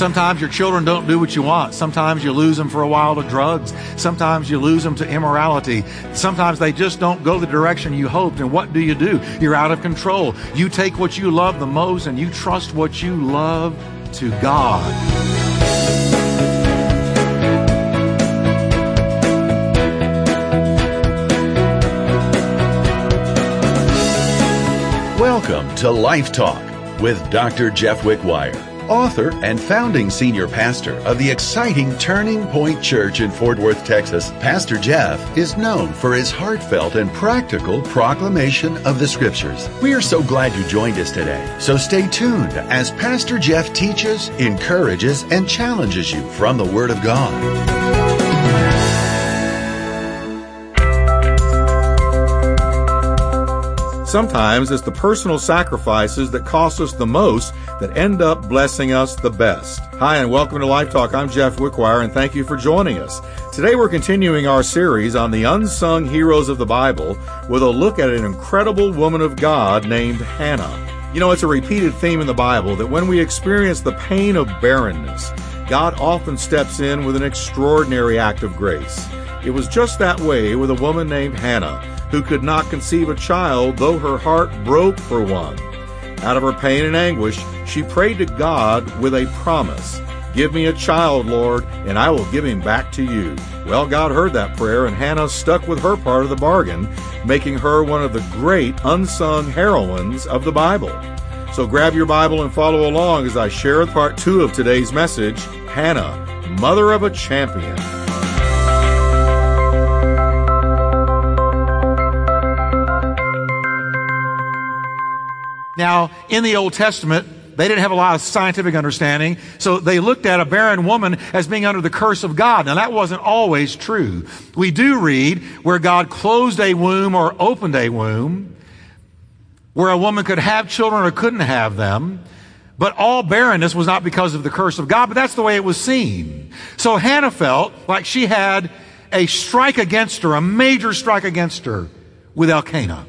Sometimes your children don't do what you want. Sometimes you lose them for a while to drugs. Sometimes you lose them to immorality. Sometimes they just don't go the direction you hoped. And what do you do? You're out of control. You take what you love the most and you trust what you love to God. Welcome to Life Talk with Dr. Jeff Wickwire, author and founding senior pastor of the exciting Turning Point Church in Fort Worth, Texas. Pastor Jeff is known for his heartfelt and practical proclamation of the scriptures. We are so glad you joined us today. So stay tuned as Pastor Jeff teaches, encourages, and challenges you from the Word of God. Sometimes it's the personal sacrifices that cost us the most that end up blessing us the best. Hi, and welcome to Life Talk. I'm Jeff Wickwire, and thank you for joining us. Today we're continuing our series on the unsung heroes of the Bible with a look at an incredible woman of God named Hannah. You know, it's a repeated theme in the Bible that when we experience the pain of barrenness, God often steps in with an extraordinary act of grace. It was just that way with a woman named Hannah who could not conceive a child, though her heart broke for one. Out of her pain and anguish, she prayed to God with a promise Give me a child, Lord, and I will give him back to you. Well, God heard that prayer, and Hannah stuck with her part of the bargain, making her one of the great unsung heroines of the Bible. So grab your Bible and follow along as I share part two of today's message Hannah, Mother of a Champion. Now, in the Old Testament, they didn't have a lot of scientific understanding, so they looked at a barren woman as being under the curse of God. Now, that wasn't always true. We do read where God closed a womb or opened a womb, where a woman could have children or couldn't have them. But all barrenness was not because of the curse of God, but that's the way it was seen. So Hannah felt like she had a strike against her, a major strike against her with Elkanah.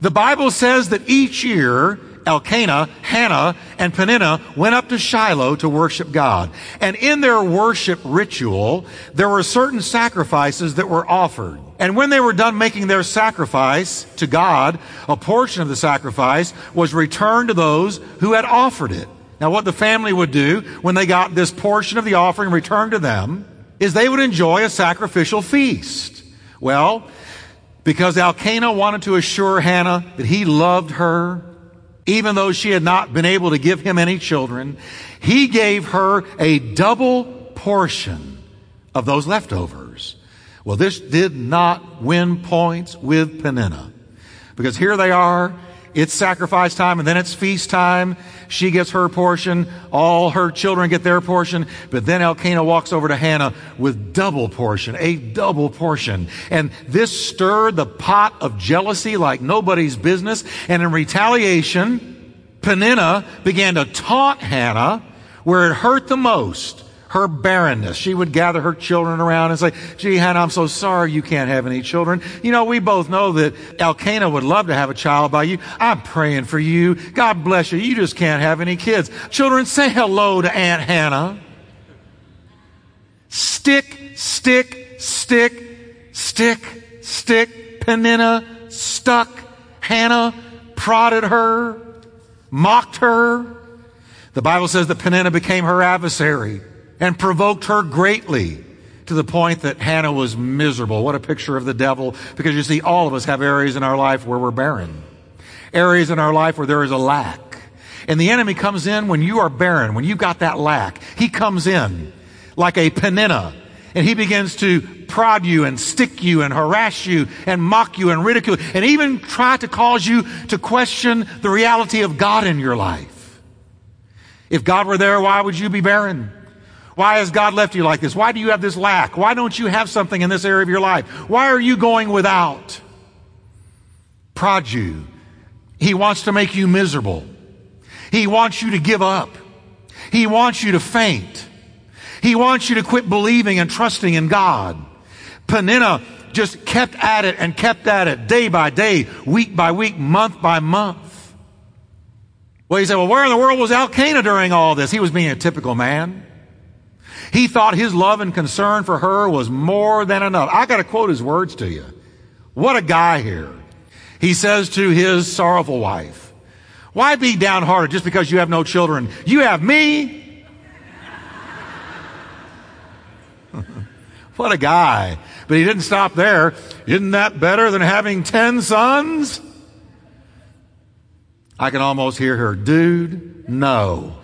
The Bible says that each year, Elkanah, Hannah, and Peninnah went up to Shiloh to worship God. And in their worship ritual, there were certain sacrifices that were offered. And when they were done making their sacrifice to God, a portion of the sacrifice was returned to those who had offered it. Now, what the family would do when they got this portion of the offering returned to them is they would enjoy a sacrificial feast. Well, because Elkanah wanted to assure Hannah that he loved her, even though she had not been able to give him any children. He gave her a double portion of those leftovers. Well, this did not win points with Peninnah. Because here they are, it's sacrifice time and then it's feast time. She gets her portion. All her children get their portion. But then Elkanah walks over to Hannah with double portion, a double portion. And this stirred the pot of jealousy like nobody's business. And in retaliation, Peninnah began to taunt Hannah where it hurt the most her barrenness. She would gather her children around and say, gee, Hannah, I'm so sorry you can't have any children. You know, we both know that Elkanah would love to have a child by you. I'm praying for you. God bless you. You just can't have any kids. Children, say hello to Aunt Hannah. Stick, stick, stick, stick, stick. Peninnah, stuck. Hannah prodded her, mocked her. The Bible says that Peninnah became her adversary and provoked her greatly to the point that Hannah was miserable. What a picture of the devil. Because you see, all of us have areas in our life where we're barren. Areas in our life where there is a lack. And the enemy comes in when you are barren, when you've got that lack. He comes in like a Peninnah and he begins to prod you and stick you and harass you and mock you and ridicule and even try to cause you to question the reality of God in your life. If God were there, why would you be barren? Why has God left you like this? Why do you have this lack? Why don't you have something in this area of your life? Why are you going without? Prod you. He wants to make you miserable. He wants you to give up. He wants you to faint. He wants you to quit believing and trusting in God. Peninnah just kept at it and kept at it day by day, week by week, month by month. Well, you say, well, where in the world was Elkanah during all this? He was being a typical man. He thought his love and concern for her was more than enough. I got to quote his words to you. What a guy here. He says to his sorrowful wife, Why be downhearted just because you have no children? You have me. what a guy. But he didn't stop there. Isn't that better than having 10 sons? I can almost hear her, dude, no.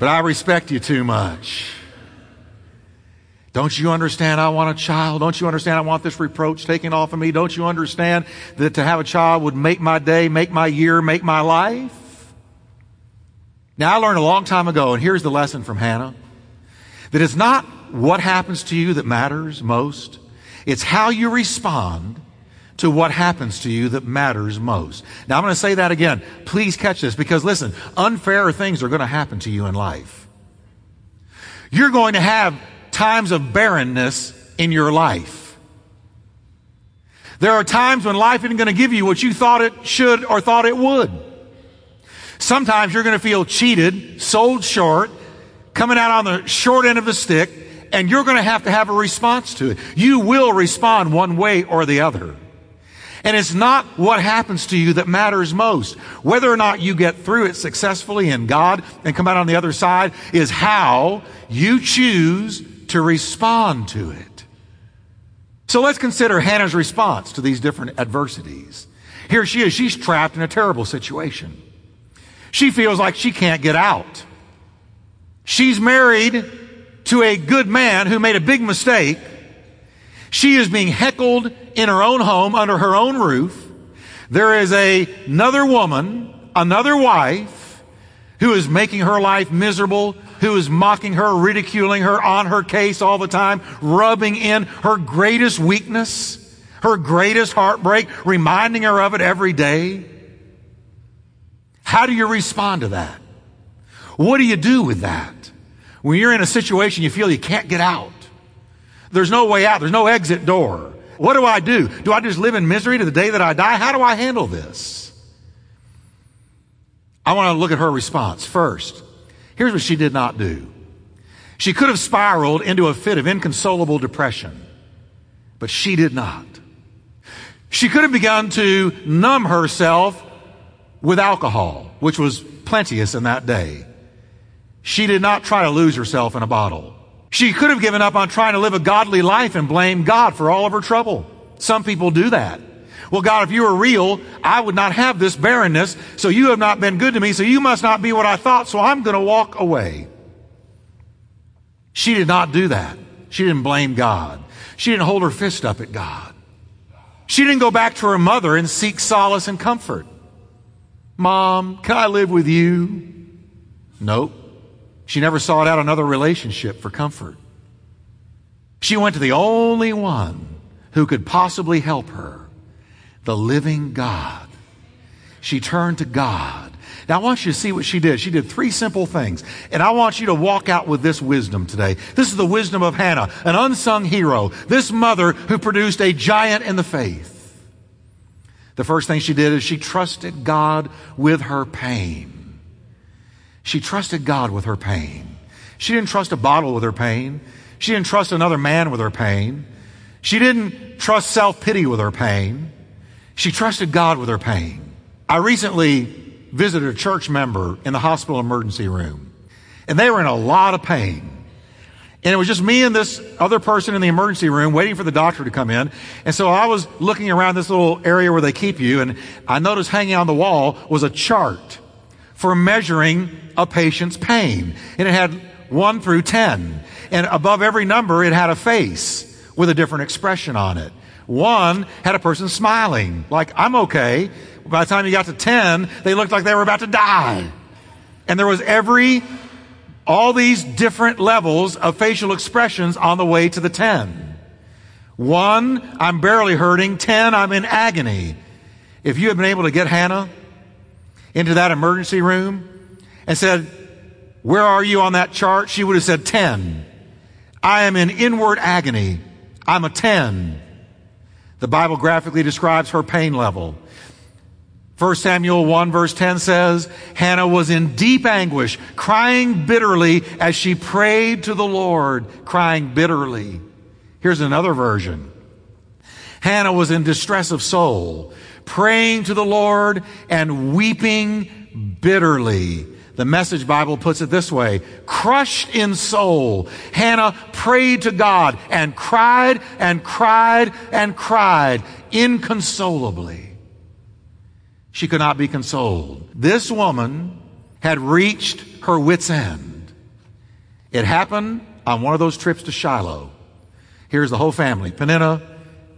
But I respect you too much. Don't you understand I want a child? Don't you understand I want this reproach taken off of me? Don't you understand that to have a child would make my day, make my year, make my life? Now I learned a long time ago, and here's the lesson from Hannah, that it's not what happens to you that matters most. It's how you respond to what happens to you that matters most. Now I'm going to say that again. Please catch this because listen, unfair things are going to happen to you in life. You're going to have times of barrenness in your life. There are times when life isn't going to give you what you thought it should or thought it would. Sometimes you're going to feel cheated, sold short, coming out on the short end of the stick, and you're going to have to have a response to it. You will respond one way or the other. And it's not what happens to you that matters most. Whether or not you get through it successfully in God and come out on the other side is how you choose to respond to it. So let's consider Hannah's response to these different adversities. Here she is. She's trapped in a terrible situation. She feels like she can't get out. She's married to a good man who made a big mistake she is being heckled in her own home under her own roof. There is a, another woman, another wife, who is making her life miserable, who is mocking her, ridiculing her, on her case all the time, rubbing in her greatest weakness, her greatest heartbreak, reminding her of it every day. How do you respond to that? What do you do with that? When you're in a situation you feel you can't get out. There's no way out. There's no exit door. What do I do? Do I just live in misery to the day that I die? How do I handle this? I want to look at her response first. Here's what she did not do. She could have spiraled into a fit of inconsolable depression, but she did not. She could have begun to numb herself with alcohol, which was plenteous in that day. She did not try to lose herself in a bottle. She could have given up on trying to live a godly life and blame God for all of her trouble. Some people do that. Well, God, if you were real, I would not have this barrenness, so you have not been good to me, so you must not be what I thought, so I'm going to walk away. She did not do that. She didn't blame God. She didn't hold her fist up at God. She didn't go back to her mother and seek solace and comfort. Mom, can I live with you? Nope. She never sought out another relationship for comfort. She went to the only one who could possibly help her, the living God. She turned to God. Now I want you to see what she did. She did three simple things. And I want you to walk out with this wisdom today. This is the wisdom of Hannah, an unsung hero. This mother who produced a giant in the faith. The first thing she did is she trusted God with her pain. She trusted God with her pain. She didn't trust a bottle with her pain. She didn't trust another man with her pain. She didn't trust self pity with her pain. She trusted God with her pain. I recently visited a church member in the hospital emergency room, and they were in a lot of pain. And it was just me and this other person in the emergency room waiting for the doctor to come in. And so I was looking around this little area where they keep you, and I noticed hanging on the wall was a chart for measuring a patient's pain. And it had 1 through 10. And above every number, it had a face with a different expression on it. One had a person smiling, like, I'm okay. By the time you got to 10, they looked like they were about to die. And there was every, all these different levels of facial expressions on the way to the 10. One, I'm barely hurting. 10, I'm in agony. If you had been able to get Hannah into that emergency room and said, Where are you on that chart? She would have said 10. I am in inward agony. I'm a 10. The Bible graphically describes her pain level. 1 Samuel 1 verse 10 says, Hannah was in deep anguish, crying bitterly as she prayed to the Lord, crying bitterly. Here's another version. Hannah was in distress of soul, praying to the Lord and weeping bitterly. The message Bible puts it this way crushed in soul, Hannah prayed to God and cried and cried and cried inconsolably. She could not be consoled. This woman had reached her wits' end. It happened on one of those trips to Shiloh. Here's the whole family Peninnah,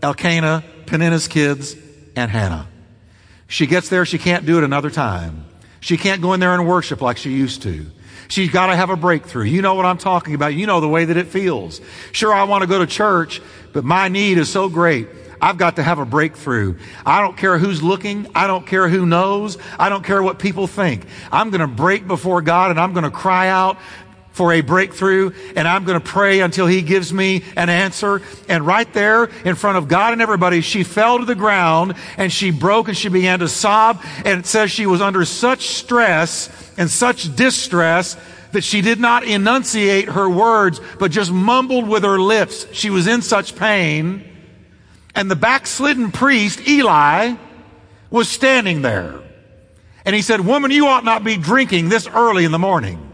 Elkanah, Peninnah's kids, and Hannah. She gets there, she can't do it another time. She can't go in there and worship like she used to. She's got to have a breakthrough. You know what I'm talking about. You know the way that it feels. Sure, I want to go to church, but my need is so great. I've got to have a breakthrough. I don't care who's looking. I don't care who knows. I don't care what people think. I'm going to break before God and I'm going to cry out for a breakthrough and I'm going to pray until he gives me an answer. And right there in front of God and everybody, she fell to the ground and she broke and she began to sob. And it says she was under such stress and such distress that she did not enunciate her words, but just mumbled with her lips. She was in such pain. And the backslidden priest, Eli, was standing there. And he said, Woman, you ought not be drinking this early in the morning.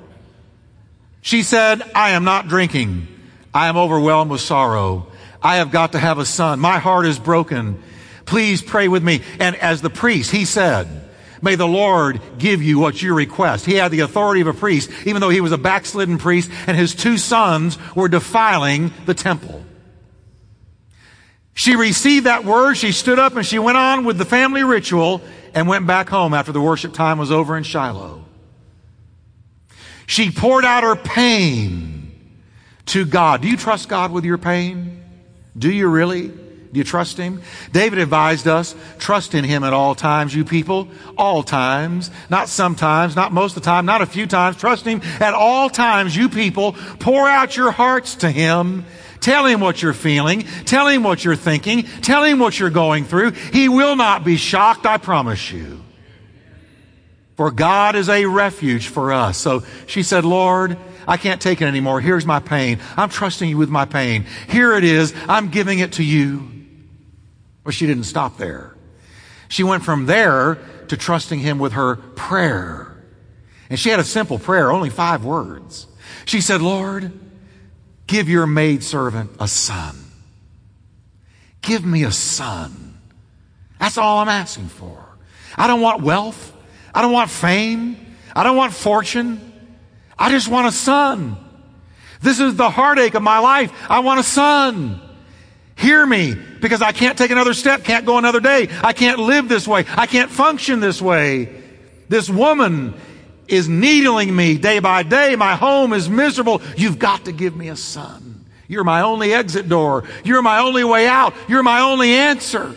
She said, I am not drinking. I am overwhelmed with sorrow. I have got to have a son. My heart is broken. Please pray with me. And as the priest, he said, May the Lord give you what you request. He had the authority of a priest, even though he was a backslidden priest, and his two sons were defiling the temple. She received that word. She stood up and she went on with the family ritual and went back home after the worship time was over in Shiloh. She poured out her pain to God. Do you trust God with your pain? Do you really? Do you trust Him? David advised us, trust in Him at all times, you people. All times. Not sometimes, not most of the time, not a few times. Trust Him at all times, you people. Pour out your hearts to Him Tell him what you're feeling. Tell him what you're thinking. Tell him what you're going through. He will not be shocked, I promise you. For God is a refuge for us. So she said, Lord, I can't take it anymore. Here's my pain. I'm trusting you with my pain. Here it is. I'm giving it to you. But she didn't stop there. She went from there to trusting him with her prayer. And she had a simple prayer, only five words. She said, Lord, Give your maidservant a son. Give me a son. That's all I'm asking for. I don't want wealth. I don't want fame. I don't want fortune. I just want a son. This is the heartache of my life. I want a son. Hear me because I can't take another step, can't go another day. I can't live this way. I can't function this way. This woman is needling me day by day. My home is miserable. You've got to give me a son. You're my only exit door. You're my only way out. You're my only answer.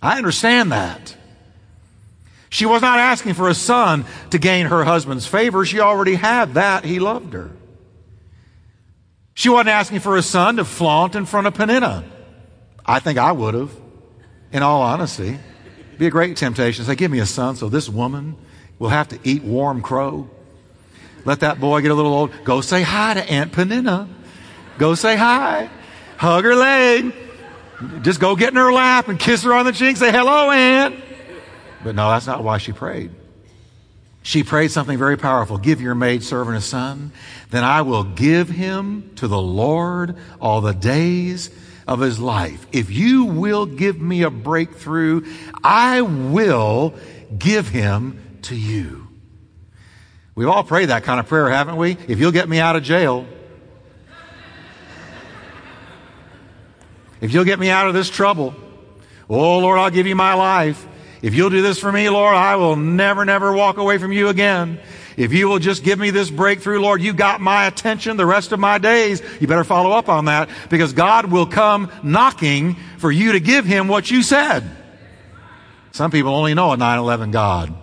I understand that. She was not asking for a son to gain her husband's favor. She already had that. He loved her. She wasn't asking for a son to flaunt in front of Peninnah. I think I would have, in all honesty. Be a great temptation. Say, give me a son so this woman will have to eat warm crow. Let that boy get a little old. Go say hi to Aunt Peninnah. Go say hi. Hug her leg. Just go get in her lap and kiss her on the cheek. Say, hello, Aunt. But no, that's not why she prayed. She prayed something very powerful. Give your maid servant a son. Then I will give him to the Lord all the days of his life. If you will give me a breakthrough, I will give him to you. We've all prayed that kind of prayer, haven't we? If you'll get me out of jail, if you'll get me out of this trouble, oh Lord, I'll give you my life. If you'll do this for me, Lord, I will never, never walk away from you again. If you will just give me this breakthrough, Lord, you got my attention the rest of my days. You better follow up on that because God will come knocking for you to give him what you said. Some people only know a 9-11 God.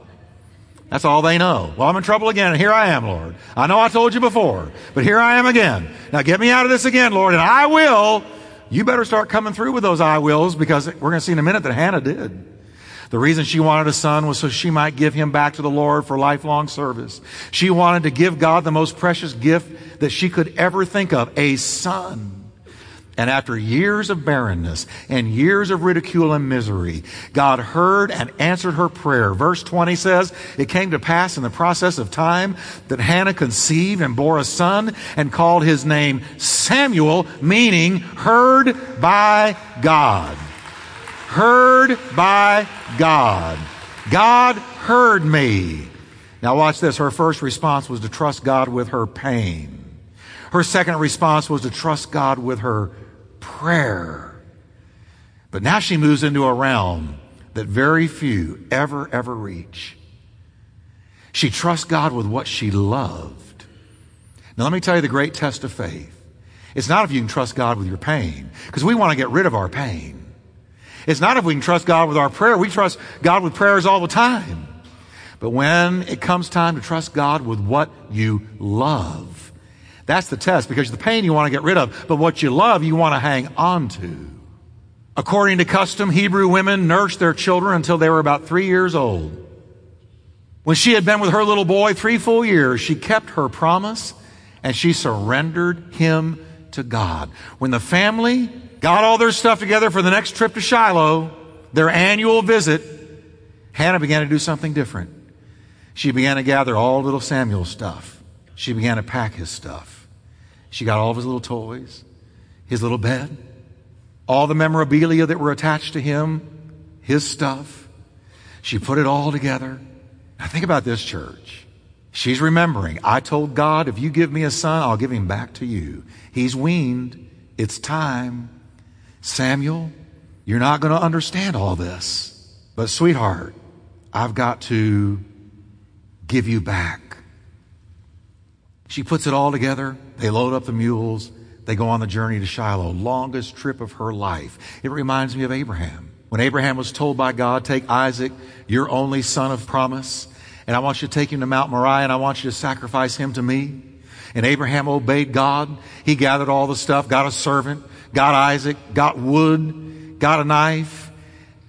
That's all they know. Well, I'm in trouble again, and here I am, Lord. I know I told you before, but here I am again. Now get me out of this again, Lord, and I will. You better start coming through with those I wills because we're going to see in a minute that Hannah did. The reason she wanted a son was so she might give him back to the Lord for lifelong service. She wanted to give God the most precious gift that she could ever think of, a son. And after years of barrenness and years of ridicule and misery, God heard and answered her prayer. Verse 20 says, It came to pass in the process of time that Hannah conceived and bore a son and called his name Samuel, meaning heard by God. Heard by God. God heard me. Now watch this. Her first response was to trust God with her pain. Her second response was to trust God with her prayer. But now she moves into a realm that very few ever, ever reach. She trusts God with what she loved. Now, let me tell you the great test of faith. It's not if you can trust God with your pain, because we want to get rid of our pain. It's not if we can trust God with our prayer. We trust God with prayers all the time. But when it comes time to trust God with what you love, that's the test because the pain you want to get rid of, but what you love you want to hang on to. According to custom, Hebrew women nursed their children until they were about three years old. When she had been with her little boy three full years, she kept her promise and she surrendered him to God. When the family got all their stuff together for the next trip to Shiloh, their annual visit, Hannah began to do something different. She began to gather all little Samuel's stuff. She began to pack his stuff. She got all of his little toys, his little bed, all the memorabilia that were attached to him, his stuff. She put it all together. Now think about this church. She's remembering, I told God, if you give me a son, I'll give him back to you. He's weaned. It's time. Samuel, you're not going to understand all this. But sweetheart, I've got to give you back. She puts it all together. They load up the mules. They go on the journey to Shiloh, longest trip of her life. It reminds me of Abraham. When Abraham was told by God, take Isaac, your only son of promise, and I want you to take him to Mount Moriah and I want you to sacrifice him to me. And Abraham obeyed God. He gathered all the stuff, got a servant, got Isaac, got wood, got a knife,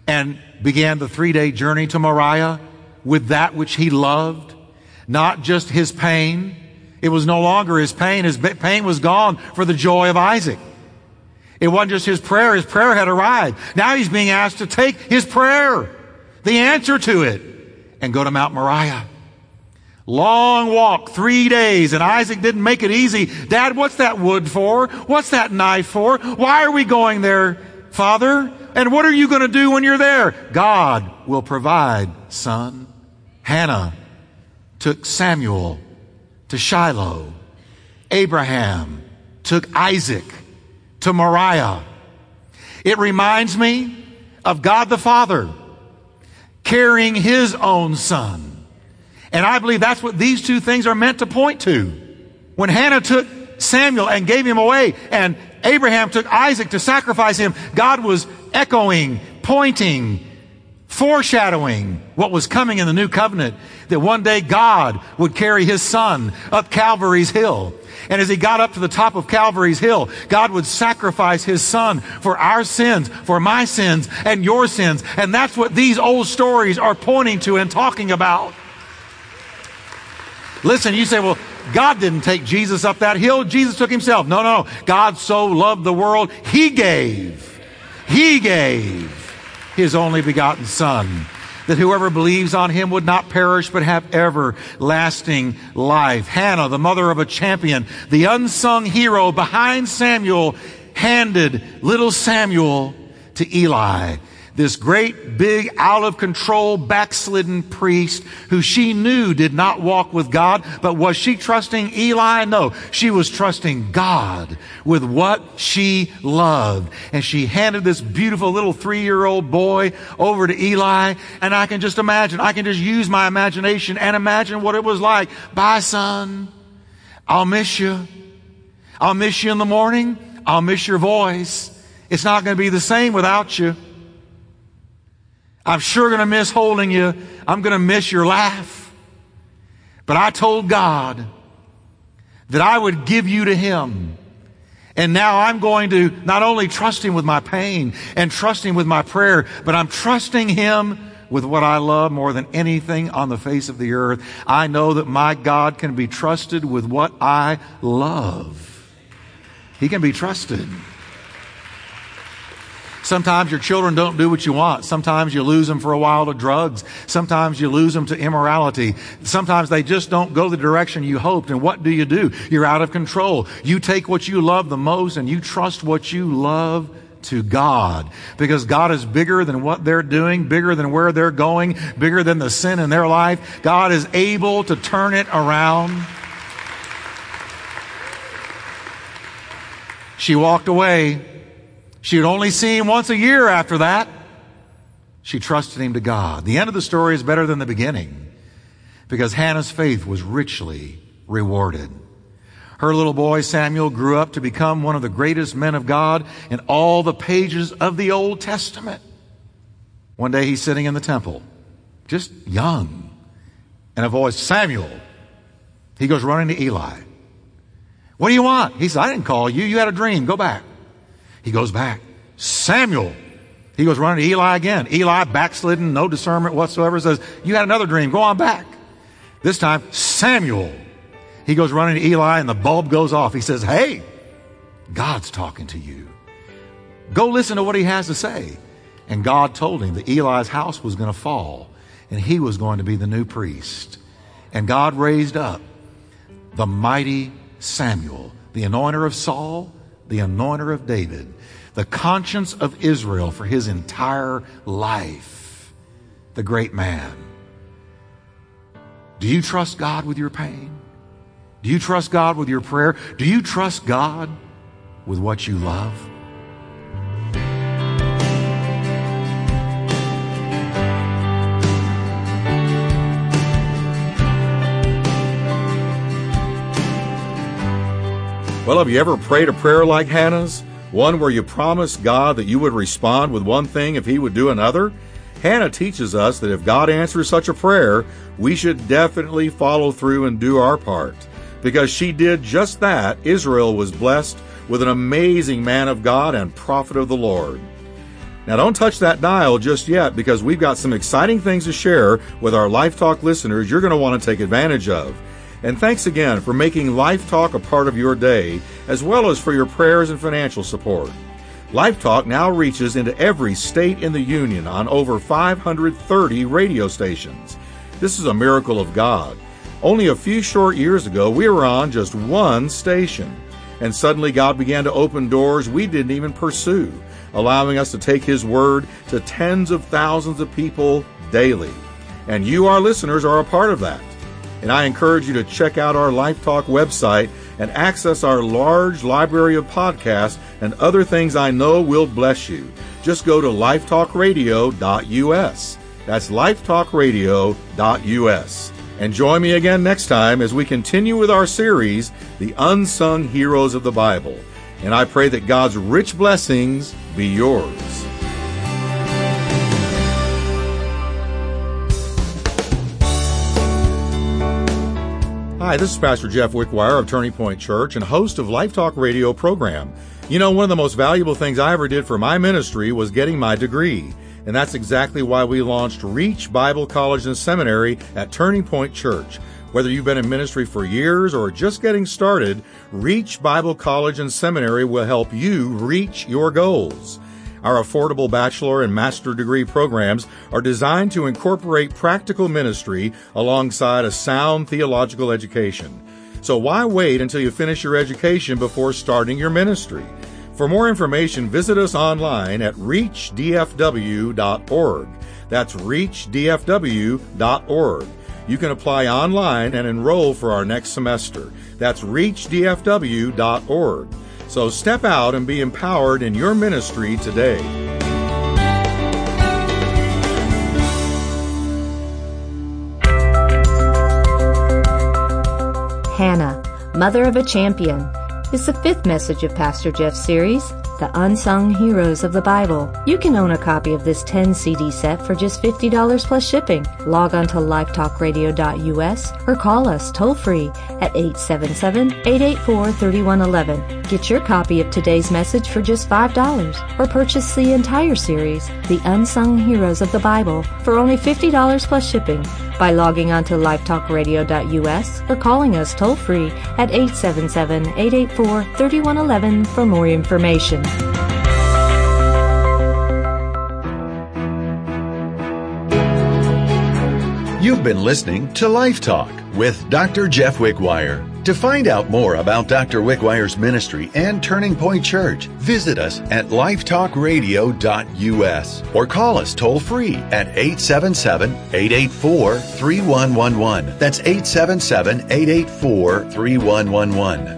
and began the three day journey to Moriah with that which he loved, not just his pain, it was no longer his pain. His pain was gone for the joy of Isaac. It wasn't just his prayer. His prayer had arrived. Now he's being asked to take his prayer, the answer to it, and go to Mount Moriah. Long walk, three days, and Isaac didn't make it easy. Dad, what's that wood for? What's that knife for? Why are we going there, Father? And what are you going to do when you're there? God will provide, son. Hannah took Samuel to Shiloh. Abraham took Isaac to Moriah. It reminds me of God the Father carrying his own son. And I believe that's what these two things are meant to point to. When Hannah took Samuel and gave him away, and Abraham took Isaac to sacrifice him, God was echoing, pointing, foreshadowing what was coming in the new covenant that one day God would carry his son up Calvary's hill. And as he got up to the top of Calvary's hill, God would sacrifice his son for our sins, for my sins, and your sins. And that's what these old stories are pointing to and talking about. Listen, you say, well, God didn't take Jesus up that hill. Jesus took himself. No, no, no. God so loved the world, he gave. He gave his only begotten son that whoever believes on him would not perish but have everlasting life. Hannah, the mother of a champion, the unsung hero behind Samuel, handed little Samuel to Eli this great, big, out of control, backslidden priest who she knew did not walk with God. But was she trusting Eli? No. She was trusting God with what she loved. And she handed this beautiful little three year old boy over to Eli. And I can just imagine, I can just use my imagination and imagine what it was like. Bye, son. I'll miss you. I'll miss you in the morning. I'll miss your voice. It's not going to be the same without you. I'm sure going to miss holding you. I'm going to miss your laugh. But I told God that I would give you to Him. And now I'm going to not only trust Him with my pain and trust Him with my prayer, but I'm trusting Him with what I love more than anything on the face of the earth. I know that my God can be trusted with what I love. He can be trusted. Sometimes your children don't do what you want. Sometimes you lose them for a while to drugs. Sometimes you lose them to immorality. Sometimes they just don't go the direction you hoped. And what do you do? You're out of control. You take what you love the most and you trust what you love to God because God is bigger than what they're doing, bigger than where they're going, bigger than the sin in their life. God is able to turn it around. She walked away she had only seen him once a year after that. She trusted him to God. The end of the story is better than the beginning because Hannah's faith was richly rewarded. Her little boy Samuel grew up to become one of the greatest men of God in all the pages of the Old Testament. One day he's sitting in the temple, just young, and a voice, Samuel. He goes running to Eli. What do you want? He says, I didn't call you. You had a dream. Go back. He goes back. Samuel. He goes running to Eli again. Eli, backslidden, no discernment whatsoever, says, You had another dream. Go on back. This time, Samuel. He goes running to Eli, and the bulb goes off. He says, Hey, God's talking to you. Go listen to what he has to say. And God told him that Eli's house was going to fall, and he was going to be the new priest. And God raised up the mighty Samuel, the anointer of Saul, the anointer of David the conscience of Israel for his entire life, the great man. Do you trust God with your pain? Do you trust God with your prayer? Do you trust God with what you love? Well, have you ever prayed a prayer like Hannah's? One where you promised God that you would respond with one thing if He would do another? Hannah teaches us that if God answers such a prayer, we should definitely follow through and do our part. Because she did just that, Israel was blessed with an amazing man of God and prophet of the Lord. Now, don't touch that dial just yet because we've got some exciting things to share with our Life Talk listeners you're going to want to take advantage of. And thanks again for making Life Talk a part of your day, as well as for your prayers and financial support. Life Talk now reaches into every state in the Union on over 530 radio stations. This is a miracle of God. Only a few short years ago, we were on just one station. And suddenly, God began to open doors we didn't even pursue, allowing us to take His Word to tens of thousands of people daily. And you, our listeners, are a part of that and I encourage you to check out our Life Talk website and access our large library of podcasts and other things I know will bless you. Just go to lifetalkradio.us. That's lifetalkradio.us. And join me again next time as we continue with our series, The Unsung Heroes of the Bible. And I pray that God's rich blessings be yours. Hi, this is Pastor Jeff Wickwire of Turning Point Church and host of Life Talk Radio program. You know, one of the most valuable things I ever did for my ministry was getting my degree. And that's exactly why we launched Reach Bible College and Seminary at Turning Point Church. Whether you've been in ministry for years or just getting started, Reach Bible College and Seminary will help you reach your goals. Our affordable bachelor and master degree programs are designed to incorporate practical ministry alongside a sound theological education. So why wait until you finish your education before starting your ministry? For more information, visit us online at reachdfw.org. That's reachdfw.org. You can apply online and enroll for our next semester. That's reachdfw.org. So step out and be empowered in your ministry today. Hannah, Mother of a Champion, is the fifth message of Pastor Jeff's series, The Unsung Heroes of the Bible. You can own a copy of this 10 CD set for just $50 plus shipping. Log on to lifetalkradio.us or call us toll free at 877 884 3111. Get your copy of today's message for just $5 or purchase the entire series, The Unsung Heroes of the Bible, for only $50 plus shipping by logging on to lifetalkradio.us or calling us toll free at 877 884 3111 for more information. You've been listening to Life Talk with Dr. Jeff Wickwire. To find out more about Dr. Wickwire's ministry and Turning Point Church, visit us at lifetalkradio.us or call us toll free at 877-884-3111. That's 877-884-3111.